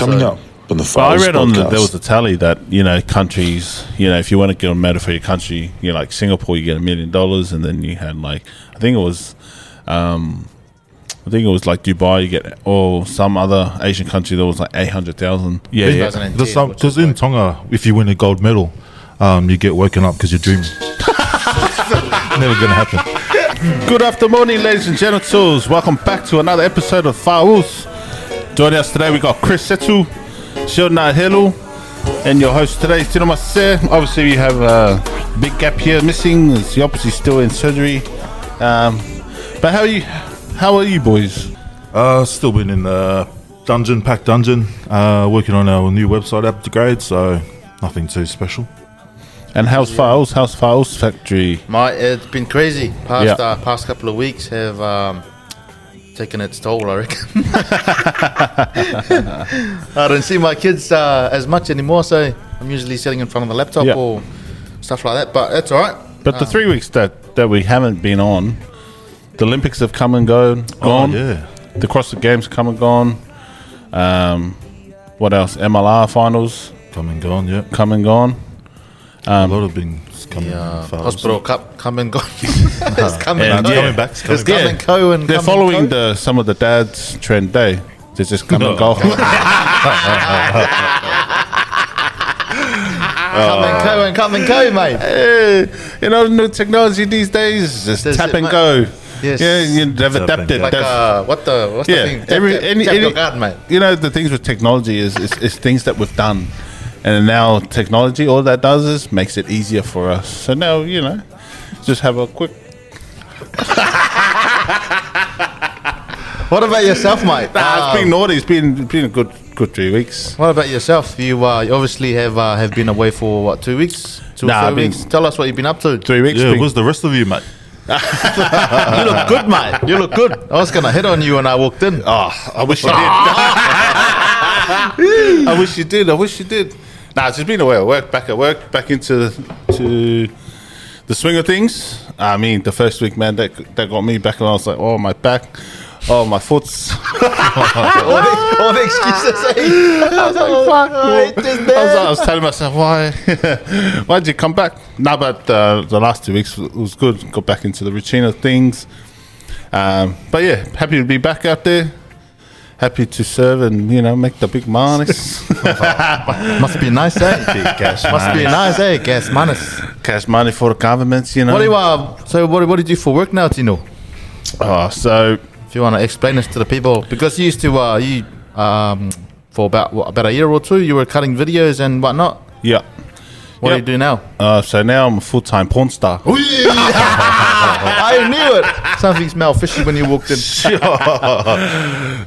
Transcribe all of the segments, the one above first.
coming So- up on the But I Files read on the, there was a tally that you know countries, you know, if you want to get a medal for your country, you know, like Singapore, you get a million dollars, and then you had like I think it was, um, I think it was like Dubai, you get or some other Asian country that was like eight hundred thousand. Yeah, yeah. Because some, which is 'cause in like- Tonga, if you win a gold medal, um, you get woken up because you're dreaming. Never gonna happen. Good afternoon, ladies and gentlemen. Welcome back to another episode of Faus. Joining us today, we got Chris Setu, Sheldon Helu, and your host today, Tino Mase. Obviously, we have a big gap here missing. He's obviously still in surgery. Um, but how are you? How are you, boys? Uh, still been in the dungeon, packed dungeon, uh, working on our new website upgrade, so nothing too special. And how's Files, How's Files Factory? My, it's been crazy. Past Yeah. uh, past couple of weeks have um, taken its toll. I reckon. I don't see my kids uh, as much anymore, so I'm usually sitting in front of the laptop Yeah. or stuff like that. But that's all right. But the three weeks that, that we haven't been on, the Olympics have come and gone. gone. Oh, yeah. The CrossFit Games come and gone. Um, what else? MLR finals Come and gone, yeah. come and gone. a lot of things coming. The fast. hospital cup come and go. it's coming And and yeah. coming back, it's It's coming come back. and go and They're come and following go. the some of the dads trend day. They just come and go. come and go and come and go, mate. Eh, you know, new technology these days, just Does tap it and ma- go. Yes. Yeah, you, they've adapted. Like uh, what the what's yeah, the thing? Tap, every tap, any, tap any your card, mate. you know the things with technology is, is is things that we've done, and now technology all that does is makes it easier for us. So now you know, just have a quick. What about yourself, mate? Nah, Um, it's been naughty. It's been been a good good three weeks. What about yourself? You uh, you obviously have uh, have been away for what two weeks? Two Nah, or three weeks. Tell us what you've been up to. Three weeks. Yeah, been- where's the rest of you, mate? You look good, mate. You look good. I was gonna hit on you when I walked in. Oh, I wish you did. I wish you did. I wish you did. Nah, it's just been away at work, back at work, back into to the swing of things. I mean, the first week, man, that that got me back, and I was like, oh, my back, oh, my foot's. all, the, all the excuses. eh? I was like, fuck. I was, I was telling myself, why, why did you come back? No, but uh, the last two weeks was good. Got back into the routine of things. Um, but yeah, happy to be back out there. Happy to serve and you know make the big manis, Must be nice, eh? Cash. Must be nice, eh? Gas minus. cash money for the governments. You know. What do you uh, so what, what do you do for work now, Tino? Oh, so If you want to explain this to the people, because you used to uh, you um for about what, about a year or two, you were cutting videos and whatnot. yeah. What Yep. do you do now? Uh, so now I'm a full time porn star. I knew it. Something smelled fishy when you walked in.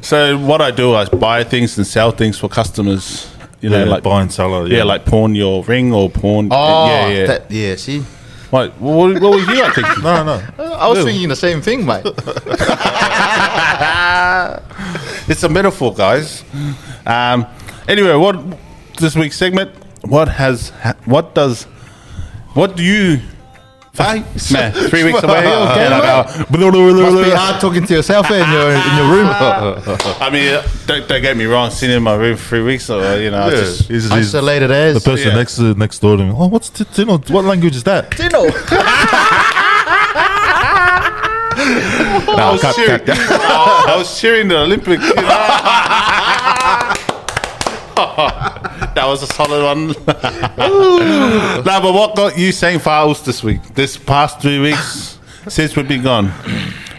So what I do, I buy things and sell things for customers. You know, Yeah, like buy and sell. yeah, like pawn your ring or pawn. Oh, yeah, yeah. That, yeah. See, What, what, what was you like thinking? No, no. I was thinking the same thing, mate. it's a metaphor, guys. Um, anyway, what this week's segment? What has? ha- What does? What do you? Man, three weeks away. Okay, and I Must be hard talking to yourself in your in your room. I mean, don't, don't get me wrong. Sitting in my room for three weeks, or you know, I Yeah, just he's- he's- Isolated as the person Yeah. next to next door to me. Oh, what's t- Tino? What language is that? Tino. I was cheering. I was cheering the Olympics. You know? that was a solid one. no, but what got you saying fouls this week? This past three weeks since we've been gone,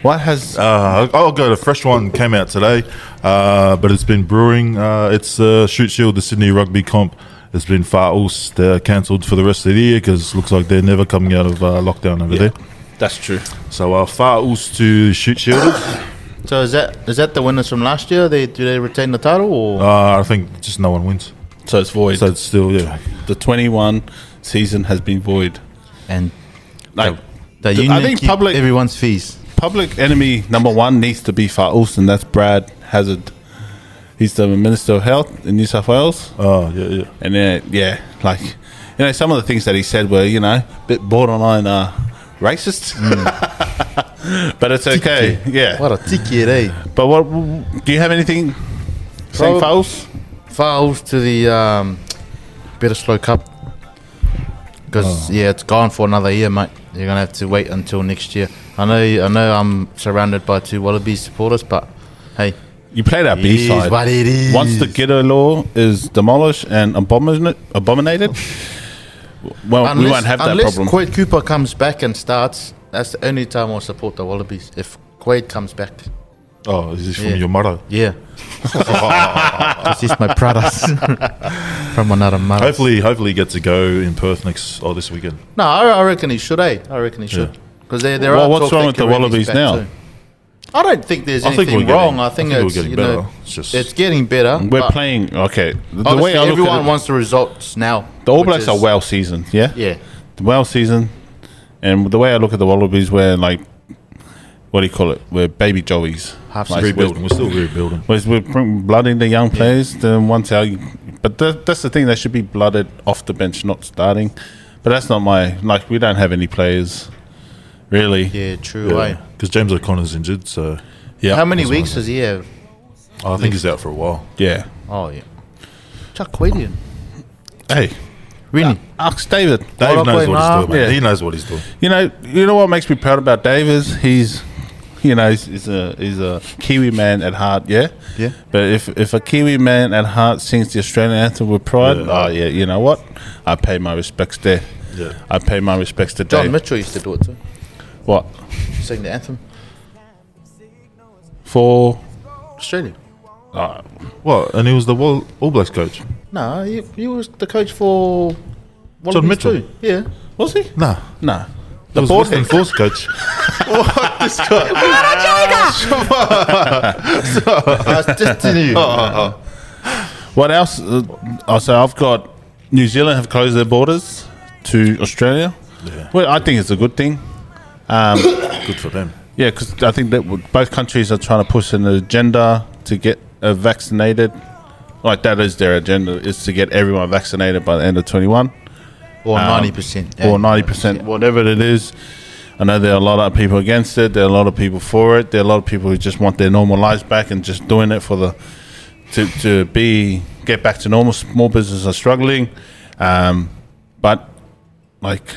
what has? Uh, I'll go. The fresh one came out today, uh, but it's been brewing. Uh, it's uh, Shute Shield, the Sydney Rugby comp. It's been fouls. They're cancelled for the rest of the year because looks like they're never coming out of uh, lockdown over there. That's true. So uh, fouls to Shute Shielders. So is that is that the winners from last year? They do they retain the title or? uh, I think just no one wins. So it's void. So it's still yeah. the twenty-one season has been void. and Like the I union think keep public- everyone's fees. public enemy number one needs to be fouls, and that's Brad Hazzard. He's the Minister of Health in New South Wales. Oh yeah, yeah. And then, yeah, like, you know, some of the things that he said were, you know, a bit borderline uh, racist. but it's okay. Yeah. What a ticket, eh? But what do you have anything saying fouls? Files to the um, Bledisloe Cup. Because yeah, it's gone for another year, mate. You're gonna have to wait until next year. I know, I know, I'm surrounded by two Wallabies supporters, but hey, You play that B side. what it is. Once the Giteau law is demolished and abomin- abominated, well, we won't have that unless problem. Quade Cooper comes back and starts, that's the only time I'll support the Wallabies. If Quade comes back, Oh, is this from Yeah. your mother? yeah, because he's my brothers from another mother. Hopefully, hopefully he gets to go in Perth next or this weekend. No, I, I reckon he should. Eh? I reckon he should. Because there, there Well, are what's talk wrong with the Kareem's Wallabies now? too. I don't think there's I think anything we're wrong. getting- I think, I think we're it's getting you better. know, It's just- it's getting better. We're playing okay. The, the way I look everyone at it, wants the results now. the All which Blacks are well seasoned. Yeah, Yeah, well seasoned, and the way I look at the Wallabies, we're like, what do you call it? We're baby joeys. Half Like, rebuilding. We're still rebuilding. We're, we're bring- blooding the young players. Then once our, but that, that's the thing. They should be blooded off the bench, not starting. But that's not my like. We don't have any players, really. yeah, true. Because James O'Connor's injured, so Yeah. How many that's weeks one. does he have? Oh, I think he's out for a while. Yeah. Oh yeah, Chuck Quadian. Hey, Really? ask David. Dave Well, knows what he's doing. man. now. He knows what he's doing. You know, you know what makes me proud about Dave is he's, you know, he's, he's a he's a Kiwi man at heart. Yeah. Yeah. But if if a Kiwi man at heart sings the Australian anthem with pride, Yeah. oh yeah, you know what? I pay my respects there. Yeah. I pay my respects to John Dave. Mitchell used to do it too. What Sing the anthem. for? Australia. Uh, What? And he was the Wall- All Blacks coach. No, he, he was the coach for John Mitchell? too. Yeah. was he? No, No. he was board Western Force coach. I was just telling you. What else? Uh, oh, so I've got New Zealand have closed their borders to Australia. Yeah. Well, I think it's a good thing. Good for them. Yeah, because I think that both countries are trying to push an agenda to get uh, vaccinated. Like that is their agenda is to get everyone vaccinated by the end of twenty one Or Um, ninety percent. or ninety percent, whatever it is. I know there are a lot of people against it. There are a lot of people for it. There are a lot of people who just want their normal lives back and just doing it for the to to be get back to normal. Small businesses are struggling, um, but like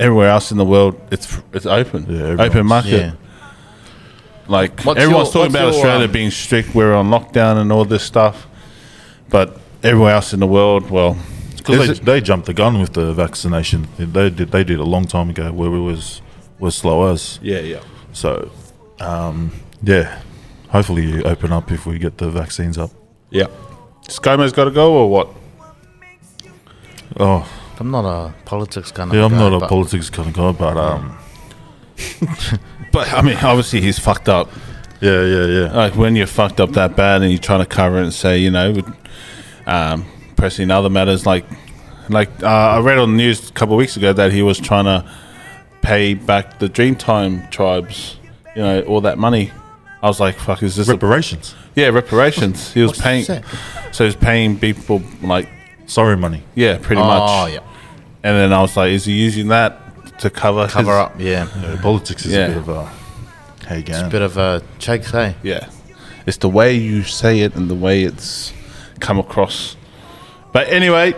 everywhere else in the world, it's it's open, Yeah, open market. Yeah. Like What's everyone's your- talking about your, Australia um, being strict, we're on lockdown and all this stuff, but everywhere else in the world, well, Because they, they jumped the gun with the vaccination. They did. They did a long time ago where we was was slow as. yeah, yeah. So, um, yeah. Hopefully, you open up if we get the vaccines up. Yeah. ScoMo's got to go or what? Oh, I'm not a politics kind of yeah. I'm guy, not a politics kind of guy, but um, But I mean, obviously he's fucked up. yeah, yeah, yeah. Like when you're fucked up that bad and you're trying to cover it and say, you know, with, um, pressing other matters like, like uh, I read on the news a couple of weeks ago that he was trying to pay back the Dreamtime tribes, you know, all that money. I was like, fuck, is this a, Reparations. yeah reparations? He was What's paying, so he was paying people like, Sorry, money. yeah, pretty Oh much. yeah. And then I was like, is he using that to cover Cover his- up. Yeah. Yeah, politics is Yeah. a bit of a. Hey, It's a bit of a shake, hey. Yeah. It's the way you say it and the way it's come across. But anyway,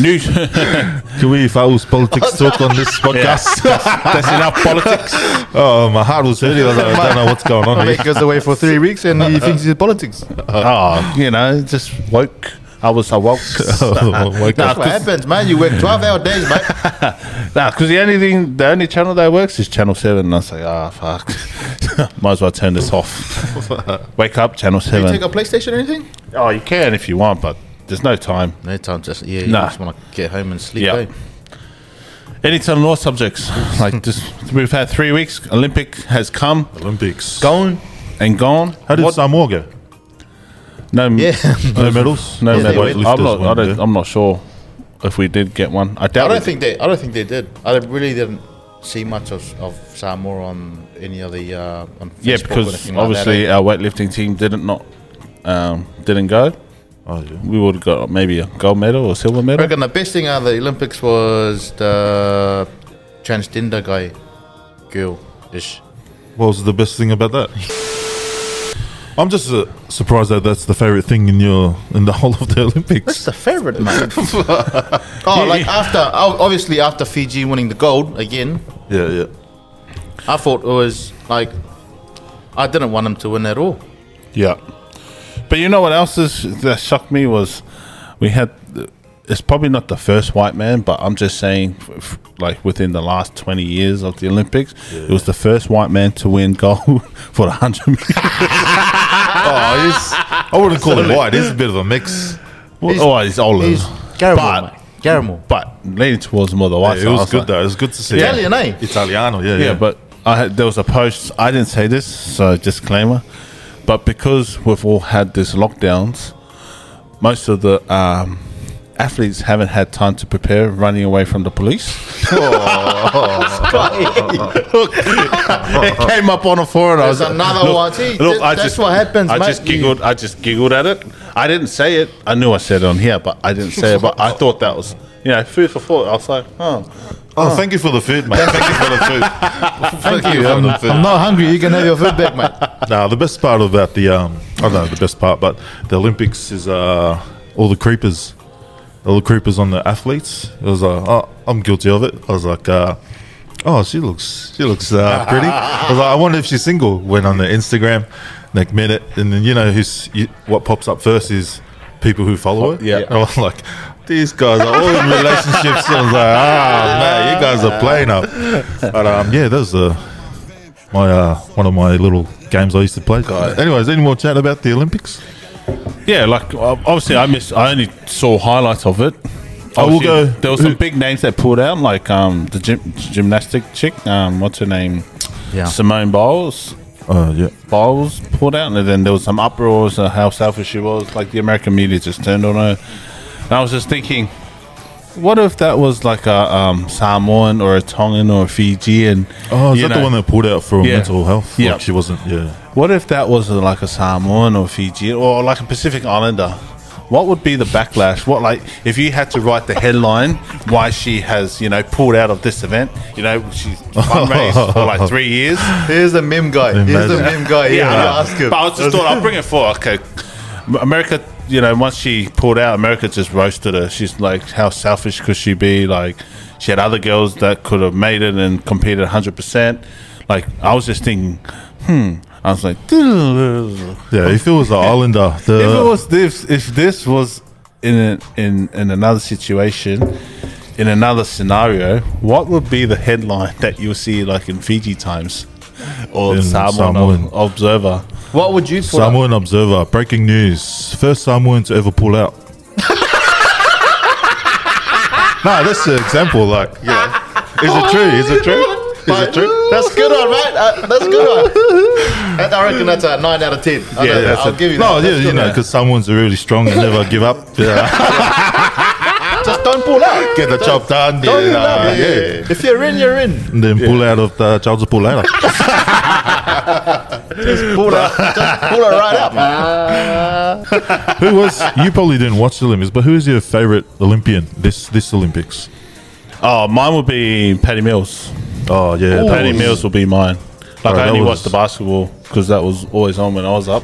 new Can we fouls politics talk on this podcast? that's enough politics. oh, my heart was hurting. I was like, I don't know what's going on Mate here. goes away for three weeks and he thinks he's politics. Oh, you know, just woke. I was awoke. Oh, wake Nah, up. That's what happens, man. You work 12 hour days, mate. Nah, because the only thing, the only channel that works is Channel 7. And I say, like, ah, fuck. Might as well turn this off. Wake up, Channel Do you 7. take a PlayStation or anything? oh, you can if you want, but there's no time. No time, just, yeah, you Nah. just want to get home and sleep, Yeah. eh? Any time law subjects. like, just, we've had three weeks. Olympic has come Olympics. Going? and gone. How did What- Samoa go? No, Yeah. No medals. No, Yeah, medal. they I'm not. I don't, yeah. I'm not sure if we did get one. I doubt. I don't think they. I don't think they did. I really didn't see much of, of Samoa on any of the. Uh, on Yeah, because like obviously that, eh? our weightlifting team didn't not um, didn't go. Oh, yeah. We would have got maybe a gold medal or silver medal. I reckon the best thing out of the Olympics was the transgender guy, girl ish. What was the best thing about that? I'm just uh, surprised that that's the favorite thing in your in the whole of the Olympics. That's the favorite, mate. oh, like after oh, obviously after Fiji winning the gold again, Yeah, yeah. I thought it was like I didn't want them to win at all. Yeah. But you know what else is that shocked me was we had it's probably not the first white man, but I'm just saying, f- f- like within the last 20 years of the Olympics, it was the first white man to win gold for the 100 meters. Oh, he's, I wouldn't call him white. He's a bit of a mix. Well, oh, he's older. He's Garamore, But- mate. Garamore. But leaning towards more the white Yeah, it I was good like- though. It was good to see. Italian, eh? Italiano, yeah, Yeah, yeah. but I had, there was a post. I didn't say this, so disclaimer. But because we've all had these lockdowns, most of the um, athletes haven't had time to prepare, running away from the police. it came up on a forum. I There's another one. See, that- that's what happens, I mate. just giggled. I just giggled at it. I didn't say it. I knew I said it on here, but I didn't say it. But I thought that was, you know, food for thought. I was like, oh, oh, thank you for the food, mate. Thank you for the food. Thank you. for I'm, the food. I'm not hungry. You can have your food back, mate. Now, the best part about the um, I don't know the best part, but the Olympics is uh, all the creepers, the creepers on the athletes. It was like, oh, I'm guilty of it. I was like, uh, oh, she looks, she looks uh, pretty. I was like, I wonder if she's single. Went on the Instagram, like minute, and then you know who's you, what pops up first is people who follow her. Yeah. and I was like. These guys are all in relationships. I was like, ah, man, you guys are playing up. But um, yeah, that was uh, my uh, one of my little games I used to play. Anyways, any more chat about the Olympics? Yeah, like obviously, I missed. I only saw highlights of it. I will go- There were some big names that pulled out, like um the gym, gymnastic chick. Um, what's her name? Yeah. Simone Biles. Uh, yeah. Biles pulled out, and then there was some uproars of how selfish she was. Like the American media just turned on her. And I was just thinking, what if that was like a um, Samoan or a Tongan or a Fijian? Oh, is that the one that pulled out for Yeah. mental health? Yeah. Like she wasn't. Yeah. What if that was uh, like a Samoan or Fiji or like a Pacific Islander? What would be the backlash? What like if you had to write the headline why she has you know pulled out of this event? You know she's fundraised for like three years. Here's the meme guy. Here's the Imagine. meme guy. Yeah, know. ask him. But I just thought I'll bring it forward. Okay, America. You know, once she pulled out, America just roasted her. She's like, how selfish could she be? Like, she had other girls that could have made it and competed 100. percent Like, I was just thinking, hmm. I was like, Yeah. If it was the Islander, the if it was this, if this was in a, in in another situation, in another scenario, what would be the headline that you'll see like in Fiji Times or In Samoan, Samoan. Observer? What would you put? Samoan Observer breaking news: first Samoan to ever pull out. no, that's an example. Like, yeah, is it true? Is it true? Is it true? That's good one, mate. Uh, that's a good one. And I reckon that's a nine out of ten. I Yeah, that's I'll a- give you that. No, that. yeah, you know, because Samoans are really strong and never give up. Yeah, just don't pull out. get the job done. Don't yeah, pull out. Yeah, yeah. If you're in, you're in. And then pull out of the child to pull out. Pull out. Just pull it right out, man. who was you probably didn't watch the Olympics, but who is your favorite Olympian this this Olympics? Oh, mine would be Patty Mills. Oh yeah, that Patty Mills will be mine. Like I that only was- watched the basketball because that was always on when I was up.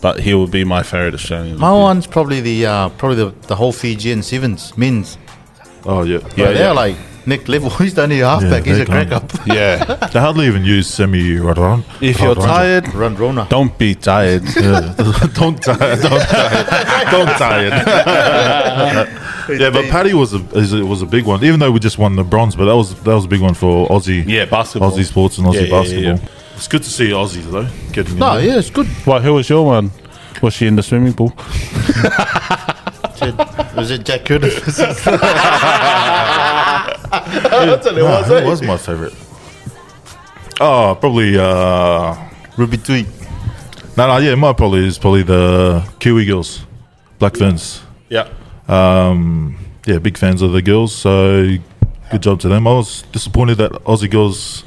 But he would be my favorite Australian. My one's probably the uh, probably the, the whole Fijian sevens men's. Oh yeah, Yeah, they're yeah. like Nick Level. He's only a halfback. Yeah, He's a they're crack up. Yeah. They hardly even use Semi Radradra. if you're tired, Run Rona. don't be tired. Yeah. don't tired, don't tired, don't tired. yeah, but Paddy was a is a- was a big one. Even though we just won the bronze, but that was that was a big one for Aussie. Yeah, basketball. Aussie sports and Aussie Yeah, yeah, yeah, basketball. yeah. It's good to see Aussies though getting. in No, there. yeah, it's good. Well, who was your one? Was she in the swimming pool? Was it Jack Curtis? That's what it Ah, was. who eh? was my favorite? Oh, probably. uh Ruby Tui. No, no, yeah, my probably is probably the Kiwi girls, Black Ferns. Yeah. Um, yeah, big fans of the girls. So good job to them. I was disappointed that Aussie girls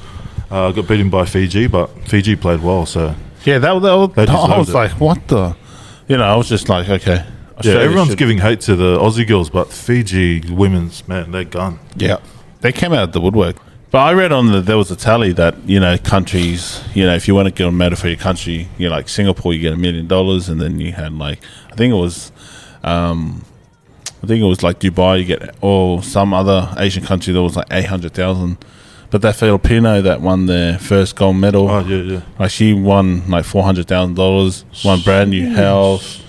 uh, got beaten by Fiji, but Fiji played well. So Yeah, that, that was, They I was it. like, what the? You know, I was just like, okay. yeah, everyone's should- giving hate to the Aussie girls, but Fiji women's man, they're gone. Yeah. They came out of the woodwork. But I read on the there was a tally that you know countries you know if you want to get a medal for your country you know like Singapore you get a million dollars and then you had like I think it was um I think it was like Dubai you get or some other Asian country that was like eight hundred thousand. But that Filipino that won their first gold medal, Oh yeah, yeah. like she won like four hundred thousand dollars, won brand new house.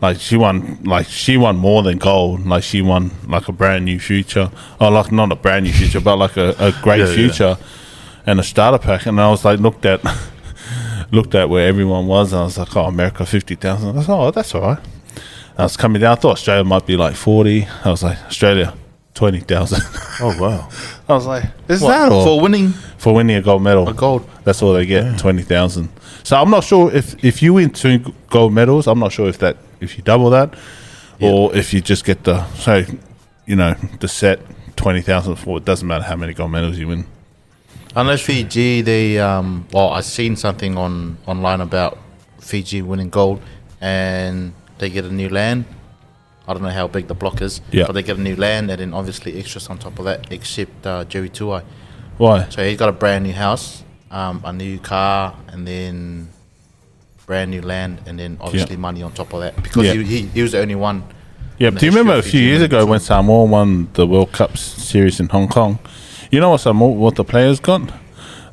Like she won, like she won more than gold. Like she won like a brand new future, or like not a brand new future, but like a, a great Yeah, yeah. future and a starter pack. And I was like, looked at, looked at where everyone was, and I was like, oh, America fifty thousand. I was like, oh, that's all right. I was coming down. I thought Australia might be like forty. I was like, Australia twenty thousand. Oh wow. I was like, is What, that all for winning for winning a gold medal? a gold? That's all they get, twenty thousand. So I'm not sure if if you win two gold medals, I'm not sure if that if you double that, or if you just get the so you know the set twenty thousand for. It doesn't matter how many gold medals you win. Unless Fiji. They um. Well, I've seen something on online about Fiji winning gold, and they get a new land. I don't know how big the block is, Yeah. but they get a new land, and then obviously extras on top of that, except uh, Joey Tuwai. Why? So he got a brand new house, um, a new car, and then brand new land, and then obviously money on top of that because Yeah. he, he, he was the only one. Yeah, in do you remember a few years ago when Samoa won the World Cup series in Hong Kong? You know what Samoa, what the players got?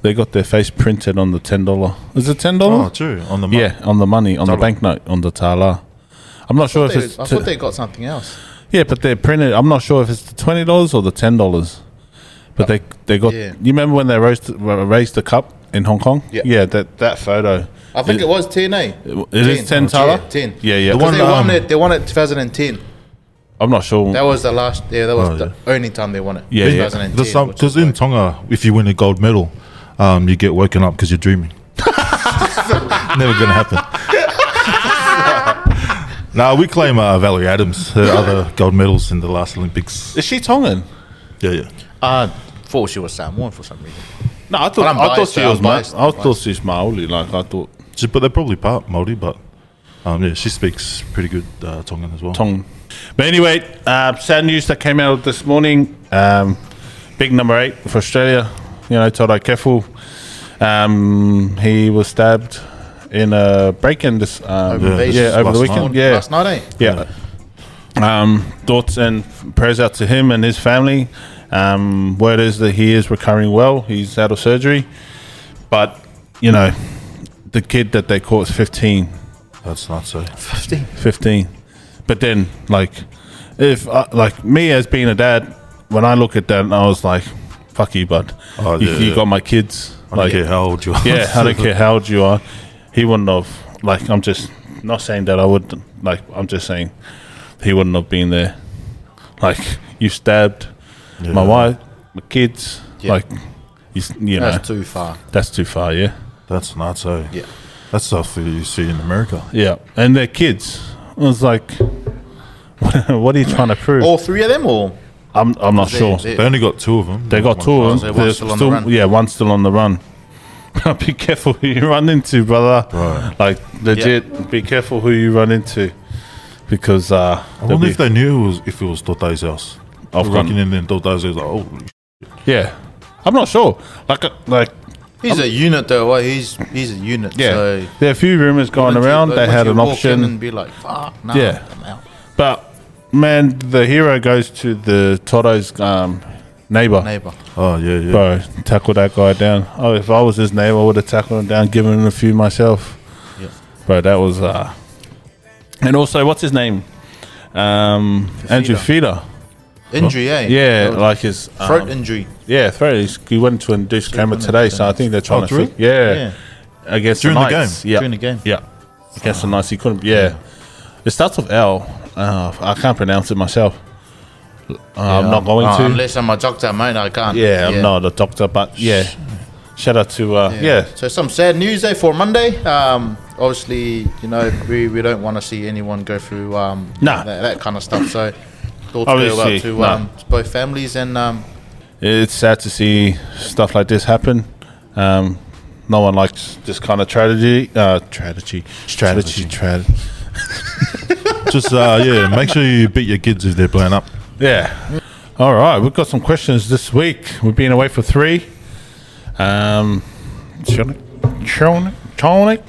They got their face printed on the ten dollar. Is it ten dollar? Oh, true. On the map. yeah, on the money, on the banknote, on the tala. I'm not sure if They- it's I t- thought they got something else. Yeah, but they're printed. I'm not sure if it's the twenty dollars or the ten dollars. But uh, they they got. Yeah. You remember when they raised raised the cup in Hong Kong? Yeah. Yeah, that that photo. I think it, was 10, eh? It is ten Tala. Yeah, 10. Yeah, yeah. The one, they won um, it. They won it 2010. I'm not sure. That was the last. Yeah, that was Oh, the only time they won it. Yeah, yeah. 2010. Because because in like- Tonga, if you win a gold medal, um, you get woken up because you're dreaming. Never gonna happen. now we claim uh, Valerie Adams, her other gold medals in the last Olympics. is she Tongan? Yeah, yeah. uh, thought she was Samoan for some reason. No, I thought I'm I thought she I'm was. Ma- biased, I thought biased. she's Maori. Like I thought She, but they're probably part Maori, but um, yeah, she speaks pretty good uh, Tongan as well. Tongan. But anyway, uh, sad news that came out this morning. Um, big number eight for Australia. You know, Toutai Kefu. Um, he was stabbed in a break-in this. Um, Over Yeah, Vegas yeah, over the weekend. night. Yeah, Last night, eh? yeah. Um, thoughts and prayers out to him and his family. Um, word is that he is recovering well. He's out of surgery, but you know, the kid that they caught is 15. That's not so. 15. 15. But then, like, if uh, like me as being a dad, when I look at that, I was like, "Fuck you, bud. Oh, you, yeah, you yeah. got my kids. I don't care how old you are. yeah, I don't care how old you are. He wouldn't have. Like, I'm just not saying that I would. Like, I'm just saying he wouldn't have been there. Like, you stabbed my wife, my kids. Yeah. Like, you, s- you know, That's too far. that's too far. Yeah. That's not so. Yeah. That's stuff that you see in America. Yeah, and their kids. I was like, what are you trying to prove? All three of them, or I'm I'm not They- sure. they- They only got two of them. They got two. of so them. one's There's still on the run. Yeah, one's still on the run. be careful who you run into, brother. Right. Like legit, be careful who you run into, because uh, I wonder if they knew it was, if it was Tote's house. I've Rocking gone- in and Tote's was like, oh, yeah, I'm not sure. Like uh, like he's a unit though. Well, he's he's a unit. yeah, So there are a few rumors going wouldn't you- around. They wouldn't had you an walk in option, and be like, "Fuck, nah, Yeah. I'm out." but man, the hero goes to the Toto's um, neighbor. Neighbor. oh yeah, yeah. Bro, tackle that guy down. Oh, if I was his neighbor, I would have tackled him down, given him a few myself. Yeah. Bro, that was. uh And also, what's his name? Um, Andrew Fifita. Injury, eh? Yeah, Throat- like his throat um, injury. Yeah, throat. He's, he went to induced camera today, so I think they're trying Oh, to. Fix, yeah, Yeah. against During the the game? Yeah, During the game. yeah, against the Knights. He couldn't. Yeah, it starts with L. Uh, I can't pronounce it myself. Uh, I'm not going Oh, to. Unless I'm a doctor, mate, I can't. yeah, I'm not a doctor, but yeah. Shout out to uh, yeah. So some sad news there for Monday. Um, obviously, you know, we, we don't want to see anyone go through um, Nah. that, that kind of stuff. So thoughts go Obviously, out to nah. um, both families and um, it's sad to see stuff like this happen. Um, no one likes this kind of tragedy. Uh, strategy, strategy, strategy. Just uh, yeah, make sure you beat your kids if they're playing up. Yeah. All right, we've got some questions this week. We've been away for three. Um, Tony, Tony, Tony.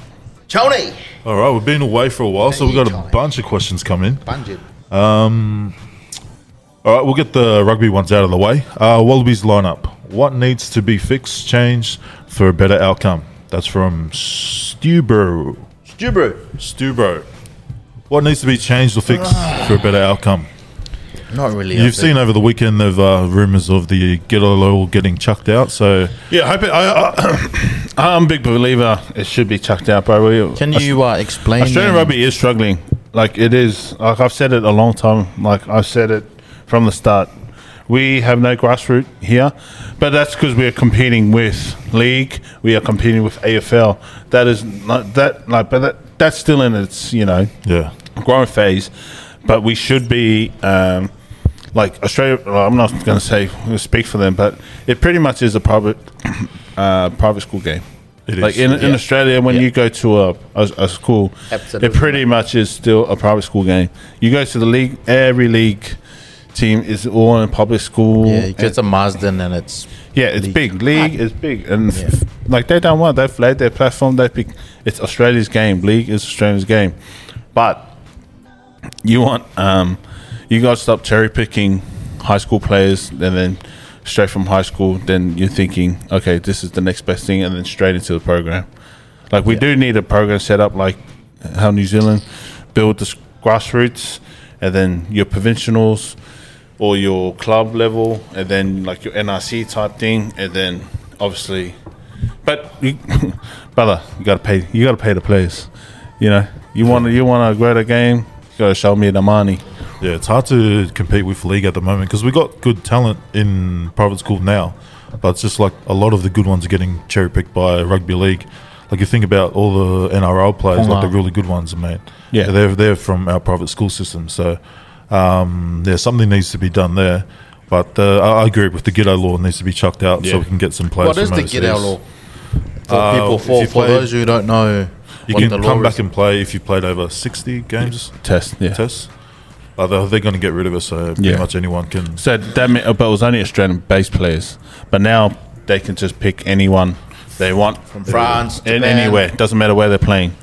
Tony! All right, we've been away for a while, so we've got a bunch of questions coming in. Bungeed. All right, we'll get the rugby ones out of the way. Uh, Wallabies lineup. What needs to be fixed, changed for a better outcome? That's from Stubro. Stubro. Stubro. What needs to be changed or fixed for a better outcome? Not really. You've seen over the weekend the uh, rumours of the Giteau getting chucked out. So Yeah, I hope it, I, I, I'm a big believer it should be chucked out, bro. We, Can you uh, explain? Australian rugby is struggling. Like it is. Like I've said it a long time. Like I've said it from the start. We have no grassroots here, but that's because we are competing with league. We are competing with AFL. That is not that like, but that that's still in its you know yeah, growing phase. But we should be um, like Australia. Well, I'm not going to say speak for them, but it pretty much is a private uh, private school game. It like is, in, in yeah. Australia, when Yeah. you go to a, a, a school, Absolutely. it pretty much is still a private school game. You go to the league, every league team is all in public school. Yeah, you and- get to Marsden and it's yeah, it's league. big. League is big, and Yeah. f- like they don't want they've laid their platform. They pick it's Australia's game. League is Australia's game, but you want um, you got to stop cherry picking high school players, and then straight from high school, then you're thinking, okay, this is the next best thing, and then straight into the program. Like we do need a program set up like how New Zealand build the grassroots, and then your provincials or your club level, and then like your NRC type thing, and then obviously, but you, brother, you gotta pay. You gotta pay the players. You know, you want to you want to grow the game. You gotta show me the money. yeah. It's hard to compete with league at the moment because we got good talent in private school now, but it's just like a lot of the good ones are getting cherry picked by rugby league. Like you think about all the NRL players, like the really good ones, mate. Yeah. they're they're from our private school system. So um, yeah, something needs to be done there. But uh, I I agree with the Giteau law needs to be chucked out so we can get some players. what is from the overseas. Giteau law? For Uh, people, if for, you for play- those who don't know, You what can the come law back is. and play if you played over sixty games Test, yeah. tests. Uh, they're they're going to get rid of it, so pretty Yeah. much anyone can. So that meant, but it was only Australian based players. But now they can just pick anyone they want from France, in Japan. anywhere. Doesn't matter where they're playing,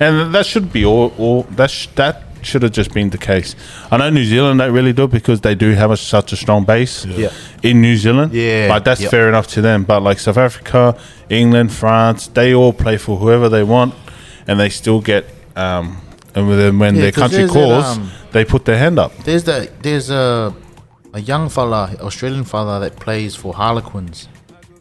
and that should be all. all that sh- that should have just been the case. I know New Zealand don't really do it because they do have a, such a strong base Yeah. in New Zealand. Yeah, but that's yep. fair enough to them. But like South Africa, England, France, they all play for whoever they want, and they still get. Um, and then when Yeah, their 'cause country there's that, calls, um, they put their hand up. There's the there's a a young fella, Australian fella that plays for Harlequins.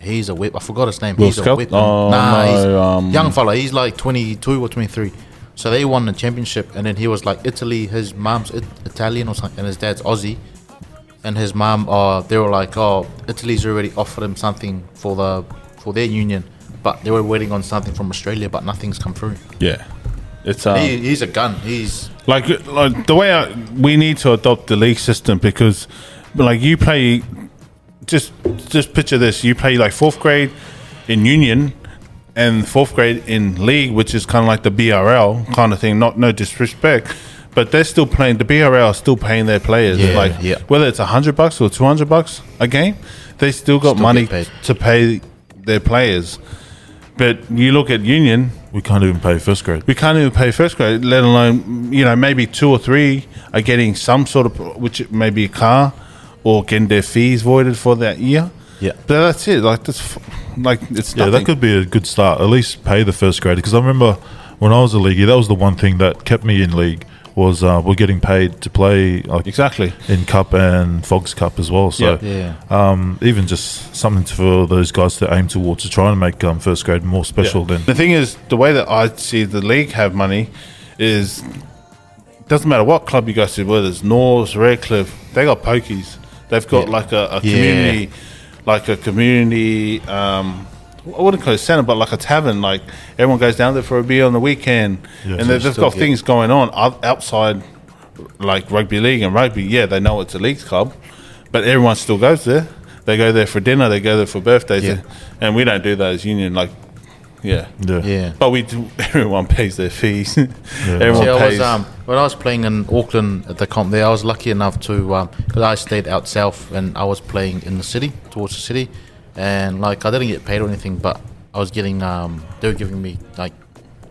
He's a whip. I forgot his name. Will he's a Skelton? weapon. Oh, nah, no, he's um, young fella. He's like 22 or 23. So they won the championship, and then he was like Italy. His mom's it- Italian or something, and his dad's Aussie. And his mom, uh, they were like, oh, Italy's already offered him something for the for their union, but they were waiting on something from Australia, but nothing's come through. Yeah, it's um, he, he's a gun. He's like like the way I, we need to adopt the league system because like you play just just picture this you play like fourth grade in union and fourth grade in league which is kind of like the BRL kind of thing not no disrespect but they're still playing the BRL are still paying their players Yeah, like yeah. whether it's a hundred bucks or two hundred bucks a game they still got Still money to pay their players but you look at union We can't even pay first grade. we can't even pay first grade, let alone you know maybe two or three are getting some sort of which may be a car or getting their fees voided for that year. Yeah. but that's it. Like that's like it's Yeah, nothing. that could be a good start. At least pay the first grade because I remember when I was a leaguey, that was the one thing that kept me in league was uh, we're getting paid to play like exactly. in cup and Fogs Cup as well. So Yeah. um, even just something for those guys to aim towards to try and make um, first grade more special. Than The thing is, the way that I see the league have money is doesn't matter what club you go to, whether it's North, Redcliffe, they got pokies. They've got Yeah. like a, a Yeah. community, like a community. Um, I wouldn't call it center, but like a tavern. Like everyone goes down there for a beer on the weekend, Yeah, and so they've got things going on outside, like rugby league and rugby. Yeah, they know it's a league club, but everyone still goes there. They go there for dinner. They go there for birthdays, Yeah. and we don't do that as union. Like Yeah. Yeah. Yeah. But we do. Everyone pays their fees. Yeah. Everyone See, I pays. was um, when I was playing in Auckland at the comp there. I was lucky enough to because I stayed out south and I was playing in the city towards the city, and like I didn't get paid or anything, but I was getting um, they were giving me like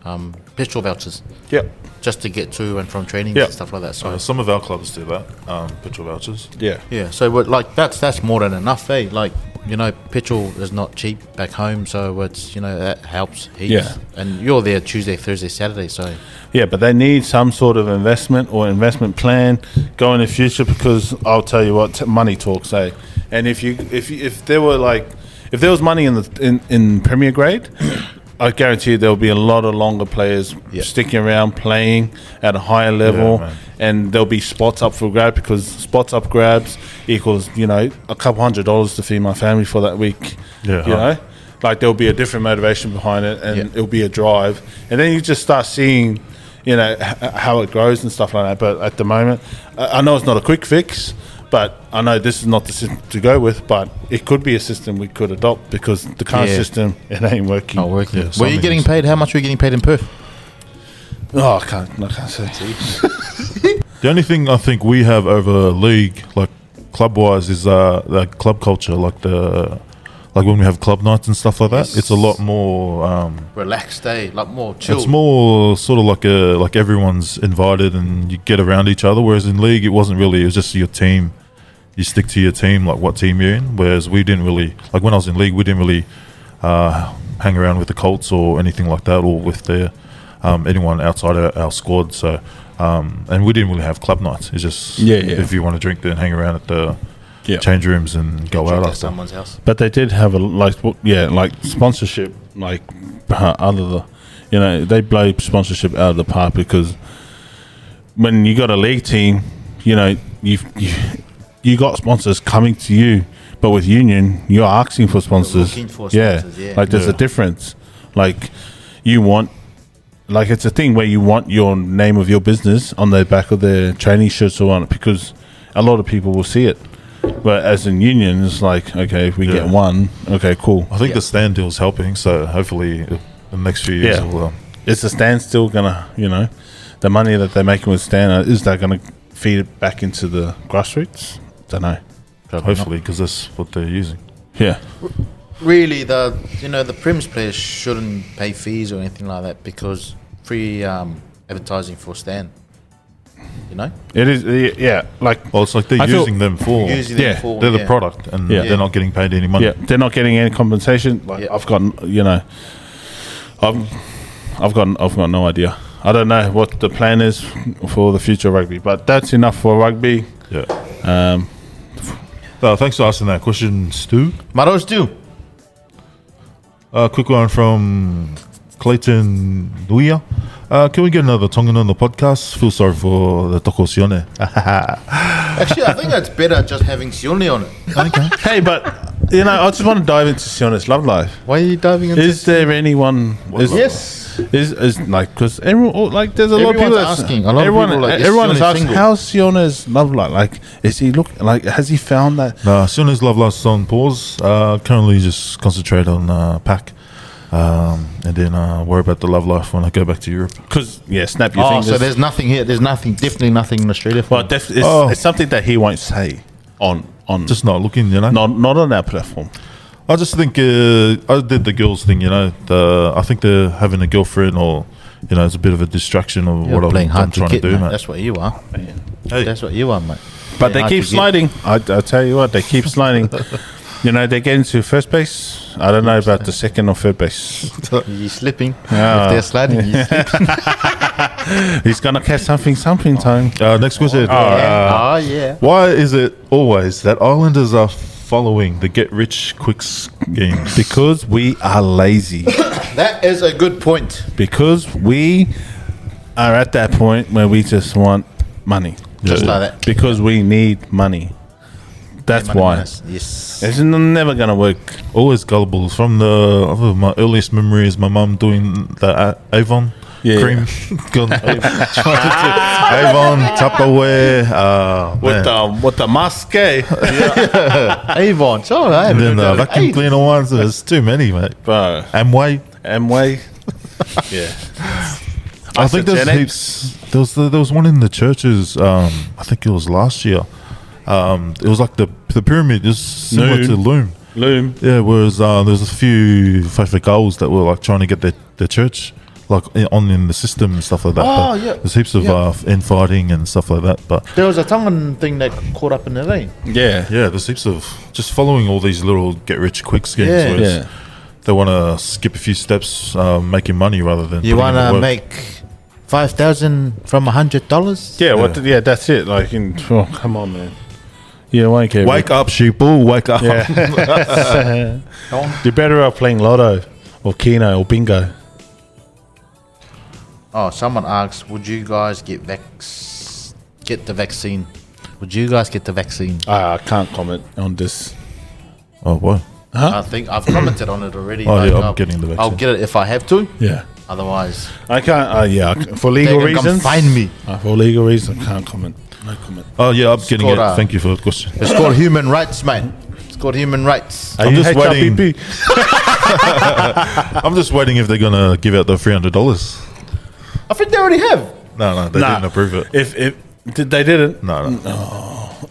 um, petrol vouchers yep. just to get to and from training Yeah. and stuff like that. So Uh, some of our clubs do that. Um, petrol vouchers. Yeah. yeah, so but, like that's that's more than enough, eh? Like you know, petrol is not cheap back home, so it's you know that helps heaps. Yeah. and you're there Tuesday, Thursday, Saturday, so Yeah, but they need some sort of investment or investment plan going in the future because I'll tell you what, t- money talks, eh? And if you if you, if there were like if there was money in the in, in Premier Grade, I guarantee you there will be a lot of longer players Yeah. sticking around playing at a higher level, man. and there'll be spots up for grab because spots up grabs equals you know a couple hundred dollars to feed my family for that week. Yeah, you huh. know. Like there'll be a different motivation behind it, and Yeah. it'll be a drive, and then you just start seeing you know h- how it grows and stuff like that. But at the moment, I I know it's not a quick fix, but I know this is not the system to go with. But it could be a system we could adopt because the current Yeah. system it ain't working. not working. Yeah, Were you something getting paid? How much were you getting paid in Perth? Oh, I can't, I can't say. The only thing I think we have over league, like club wise, is uh like club culture, like the like when we have club nights and stuff like that. Yes. It's a lot more. Um, Relaxed day, like more chill. it's more sort of like a like everyone's invited and you get around each other. Whereas in league, it wasn't really. It was just your team. You stick to your team, like what team you're in. Whereas we didn't really like when I was in league, we didn't really uh, hang around with the Colts or anything like that, or with the um, anyone outside our, our squad. So. Um, and we didn't really have club nights. It's just Yeah, yeah. if you want to drink, then hang around at the Yeah. change rooms and go Drink out at after. someone's house. But they did have a like, w- yeah, like sponsorship, like uh, other the, you know, they blow sponsorship out of the park because when you got a league team, you know, you've, you you got sponsors coming to you, but with union, you're asking for sponsors. for yeah. sponsors, yeah. like there's Yeah. a difference. Like you want. Like it's a thing where you want your name of your business on the back of their training shirts or on it because a lot of people will see it. But as in union, it's like okay, if we Yeah. get one, okay, cool. I think Yeah. the Stan deal's helping, so hopefully the next few years Yeah. will. Um, Is the Stan still gonna, you know, the money that they're making with Stan, uh, is that gonna feed it back into the grassroots? Don't know. hopefully, because that's what they're using. Yeah, Really, the you know the Prims players shouldn't pay fees or anything like that because free um, advertising for Stan. You know, it is. Yeah, like Well, it's like they're I feel- using them for. using them yeah, for they're the yeah. product, and Yeah. they're not getting paid any money. yeah, they're not getting any compensation. Like Yeah. I've got, you know, I've, I've got, I've got no idea. I don't know what the plan is for the future of rugby, but that's enough for rugby. Yeah. Um, Uh, thanks for asking that question, Stu. Maros do. Uh, quick one from Clayton Nuia. Uh, can we get another Tongan on the podcast? Feel sorry for the Toko Sione. Actually, I think it's better just having Sione on it. hey, but you know, I just want to dive into Sione's love life. Why are you diving into? Is there anyone? Is, yes. Is is like because everyone oh, like there's a lot of Everyone's people that's- asking. A lot of everyone, people like, everyone is Sione asking single? how's Sione's love life? Like, is he look like? Has he found that? No, Sione's love life's on pause. Uh, currently, just concentrate on uh, pack, um, and then uh, worry about the love life when I go back to Europe. Because yeah, snap your Oh, fingers. so there's nothing here. There's nothing. Definitely nothing in Australia. For well, def- it's, Oh. it's something that he won't say on on Just not looking, you know. not not on our platform. I just think uh, I did the girls thing, you know. The, I think they're having a girlfriend, or you know, it's a bit of a distraction of You're what I'm, playing I'm hard to trying to do, mate. mate. That's what you are. Hey, That's what you are, mate. But they hard keep to get. sliding. I, I tell you what, they keep sliding. you know, they get into first base. I don't know about the second or third base. You're slipping. Yeah. If they're sliding, you slip. He's gonna catch something, something time. uh, next question. oh yeah. Why is it always that Islanders are following the get rich quick schemes? Because we are lazy. That is a good point. because we are at that point where we just want money. Just like that. Because we need money. That's Money why. minus. Yes. It's never gonna work. Always gullible. From the I think my earliest memory is my mum doing the uh, Avon Yeah. cream. Gone- trying to Avon Tupperware. Uh, With man. the with the mask, eh? Avon. So I and then the heard vacuum Avon. cleaner ones. There's too many, mate. Bro. Amway. Amway. yeah. I think there's heaps. There was there was one in the churches. Um, I think it was last year. Um, it was like the the pyramid is similar Loom. to Loom. Loom. Yeah, whereas uh, there's a few Fafikaos that were like trying to get their, their church like on in the system and stuff like that. Oh, but yeah. There's heaps of Yeah. uh, infighting and stuff like that. But There was a Tongan thing that caught up in the rain. Yeah. yeah, there's heaps of just following all these little get rich quick schemes. Yeah. where Yeah. They want to skip a few steps, uh, making money rather than You putting in the want to make five thousand from a hundred dollars? Yeah, what? Yeah, that's it. Like, in, oh, come on, man. Yeah, won't care. Wake up, sheeple! Wake up! Yeah. You're better off playing Lotto or Keno or Bingo. Oh, someone asks, would you guys get vax get the vaccine? Would you guys get the vaccine? Ah, I can't comment on this. Oh, what? I think I've commented on it already. Oh, yeah, I'm I'll- getting the I'll get it if I have to. Yeah. Otherwise, I can't. Uh, yeah, I c- for they legal can come reasons. find me. Uh, for legal reasons, I can't comment. No comment. Oh, yeah, I'm getting it. uh, Thank you for the question. It's called human rights, mate. It's called human rights. Are I'm you just waiting. I'm just waiting if they're gonna give out the three hundred dollars. I think they already have. No, no, they Nah. didn't approve it. If if did they didn't. No, no.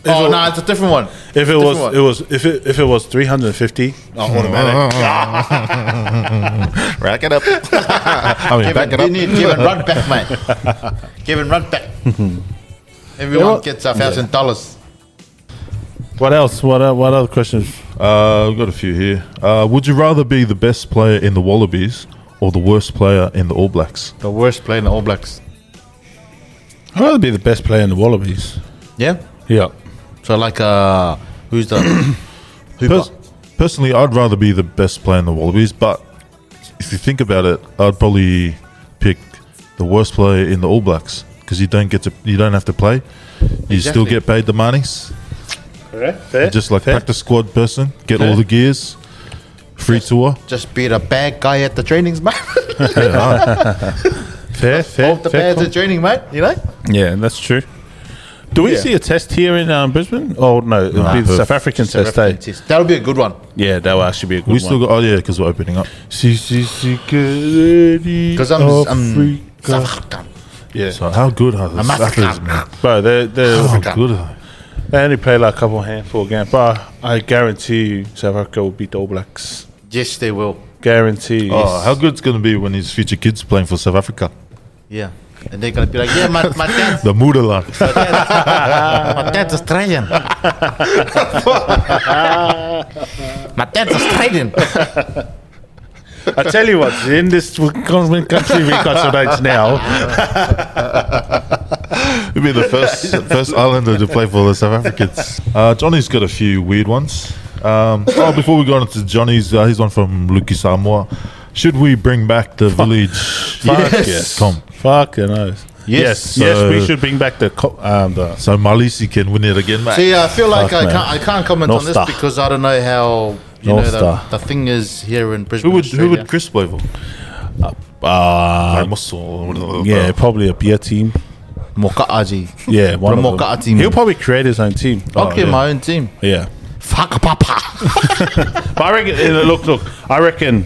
oh no, it's a different one. If it was, one. it was if it if it was three hundred and fifty, automatic. Rack it up. I mean, back Kevin, it you up. need Kevin run back, mate. Kevin run back. Everyone Yeah. gets a thousand dollars. What else? What uh, what other questions? Uh, we've got a few here. Uh, would you rather be the best player in the Wallabies or the worst player in the All Blacks? The worst player in the All Blacks. I'd rather be the best player in the Wallabies. Yeah. Yeah. So like, uh, who's the who? Pers- personally, I'd rather be the best player in the Wallabies, but if you think about it, I'd probably pick the worst player in the All Blacks because you don't get to, you don't have to play. You still get paid the monies. Fair. Fair. Just like fair. practice squad person, get Fair. all the gears, free tour. just be the bad guy at the trainings, mate. fair. Fair. Hold the fair pads at training, mate. You know. Yeah, that's true. Do we Yeah. see a test here in um, Brisbane? Oh no, it'll Nah, be the South African South test. Eh? African test. That'll be a good one. Yeah, that will actually be a good We one. We still got, oh yeah, because we're opening up. Because I'm, I'm South African. yeah, So how good are the I'm Saffers, man? bro, they they How Africa. good are they only play like a couple handful of games, but I guarantee you South Africa will beat the All Blacks. Yes, they will. Guarantee. they? Oh, how good it's going to be when his future kids playing for South Africa. Yeah. And they're gonna be like, yeah, my my dad's The Moederland. my dad's Australian. my dad's Australian. I tell you what, in this country we concentrate now, He'll be the first first Islander to play for the South Africans. Uh, Johnny's got a few weird ones. Um, oh, before we go on to Johnny's, uh, here's one from Luki Samoa. Should we bring back the village? Fuck Yes. yes. Tom. Fuck you know. Yes, yes, So- we should bring back the co- um, the So Malisi can win it again, mate. See, I feel like Fuck, I man. can't I can't comment North on this Star. because I don't know how you North know the, Star. the thing is here in Brisbane. who would who would Chris play for? uh, Like Muscle. yeah, probably a beer team. Moka'aji. Yeah, one of Moka'a them. team. He'll probably create his own team. Okay, yeah. my own team. Yeah. Fuck papa. But I reckon, uh, look, look, I reckon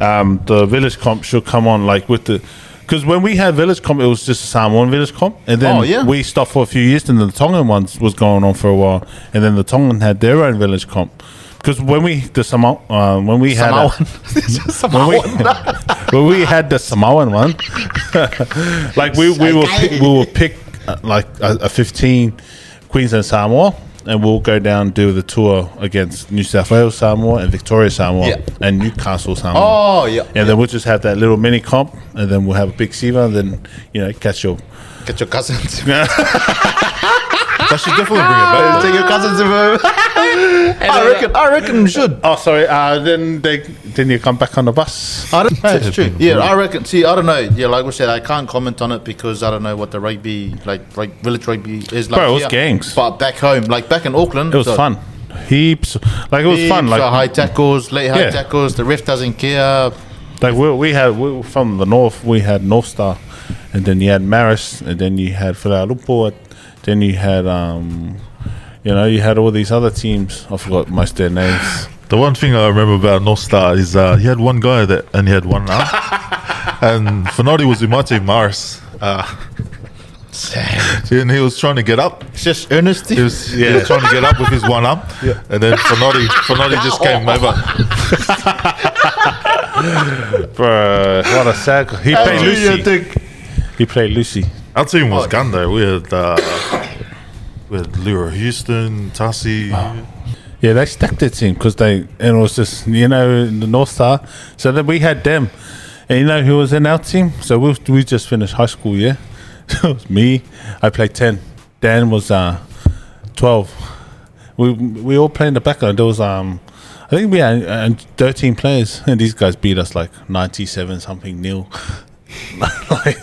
um, the village comp should come on like with the. Because when we had village comp, it was just a Samoan village comp, and then Oh, yeah. we stopped for a few years, and then the Tongan ones was going on for a while, and then the Tongan had their own village comp. Because when we the Samo, uh, when we had a- when we, when we had the Samoan one, like we, we will pick, we will pick uh, like a, a 15 Queensland Samoa and we'll go down and do the tour against New South Wales Samoa and Victoria Samoa Yeah. and Newcastle Samoa. Oh yeah. And then we'll just have that little mini comp and then we'll have a big Siva and then, you know, catch your. catch your cousins. I should definitely bring it back. Take your cousins over. I reckon. I reckon we should. Oh, sorry. Uh, then they then you come back on the bus. I don't know. It's true. Yeah, I reckon. See, I don't know. Yeah, like we said, I can't comment on it because I don't know what the rugby, like, like village rugby is like. Bro, it was here. gangs. But back home, like back in Auckland, It was so fun. Heaps. Like it was fun. heaps Like of high tackles, late high Yeah. tackles. The ref doesn't care. Like we, we had we were from the north, we had North Star, and then you had Maris, and then you had Lumpur, then you had um, you know, you had all these other teams. I forgot most of their names. The one thing I remember about North Star is uh, he had one guy that and he had one arm, and Finotti was in my team, Morris, uh, and he was trying to get up. It's just earnesty. He was, he was trying to get up with his one arm, and then Finotti, Finotti just came over. Bro, what a sad. He played Lucy. He played Lucy. Our team was gun though. We had uh, we had Leroy Houston, Tassi. Yeah, they stacked their team because they and it was just you know the North Star. So then we had them, and you know who was in our team. So we we just finished high school. Yeah, so it was me. I played ten. Dan was uh twelve. We we all played in the back. There was um. I think we had uh, 13 players, and these guys beat us like 97 something nil. Like,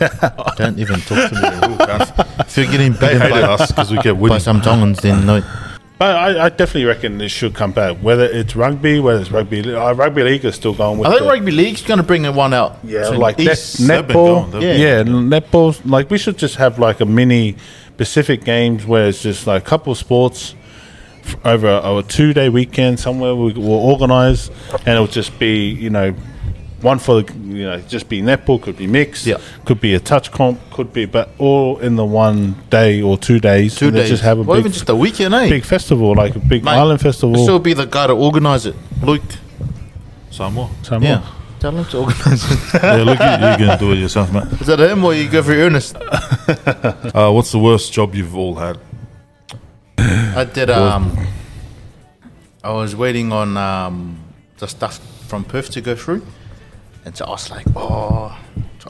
Don't even talk to me. if you're getting They beaten hated by, us because we kept by winning. some Tongans, then no. But I, I definitely reckon it should come back. Whether it's rugby, whether it's rugby, uh, rugby league is still going with. I think the- rugby league's going to bring one out. Yeah, soon. like net, East- they've been netball. going, yeah, they've netball. Like we should just have like a mini Pacific Games where it's just like a couple of sports f- over a, a two day weekend somewhere we will organise, and it'll just be you know one for the you know just be netball, could be mixed, Yeah. could be a touch comp, could be, but all in the one day or two days. two and they days. Just have a or big even just a weekend, eh? big festival, like a big Mate, island festival. Still be the guy to organise it. Luke. Samoa. Some Yeah. Tell him to organise it. yeah, look, you, you can do it yourself, mate. Is that him or you go for earnest? Uh, what's the worst job you've all had? I did. Um, I was waiting on um, the stuff from Perth to go through, and so I was like, "Oh,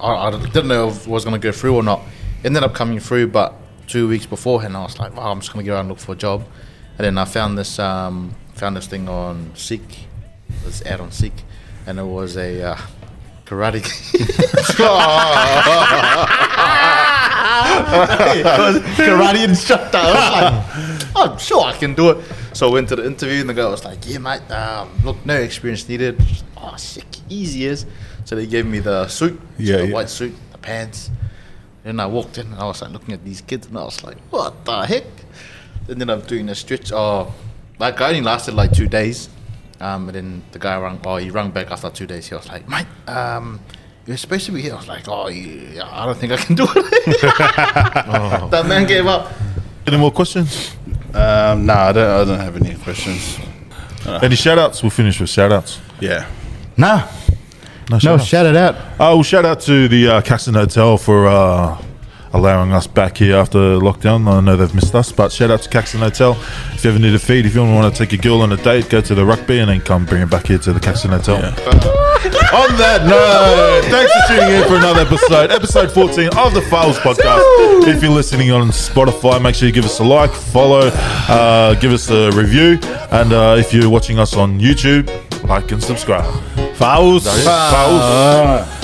I, I didn't know if it was going to go through or not." Ended up coming through, but two weeks beforehand, I was like, "Wow, I'm just going to go out and look for a job." And then I found this um, found this thing on Seek, this ad on Seek, and it was a uh, karate. Karate instructor. I was like, I'm sure I can do it. So I went to the interview and the guy was like, yeah, mate, um, look, no experience needed. Oh, sick, easy as. So they gave me the suit, Yeah, the yeah. white suit, the pants. Then I walked in and I was like looking at these kids and I was like, what the heck? And then I'm doing a stretch. Oh, that guy only lasted like two days. Um, and then the guy rang, oh, he rang back after two days. He was like, mate, um, you're supposed to be here. I was like, oh, yeah, I don't think I can do it. That man gave up. Any more questions? Um, no, I don't. I don't have any questions. Any shout outs? We'll finish with shout outs. Yeah. Nah, No, no, shout-outs. shout it out. Uh, well, shout out to the uh, Caxton Hotel for uh, allowing us back here after lockdown. I know they've missed us, but shout out to Caxton Hotel. If you ever need a feed, if you want to take your girl on a date, go to the rugby and then come bring it back here to the Caxton Hotel. on that note, thanks for tuning in for another episode, episode 14 of the Files Podcast. If you're listening on Spotify, make sure you give us a like, follow, uh, give us a review, and uh, if you're watching us on YouTube, like and subscribe. Fouls. Fouls.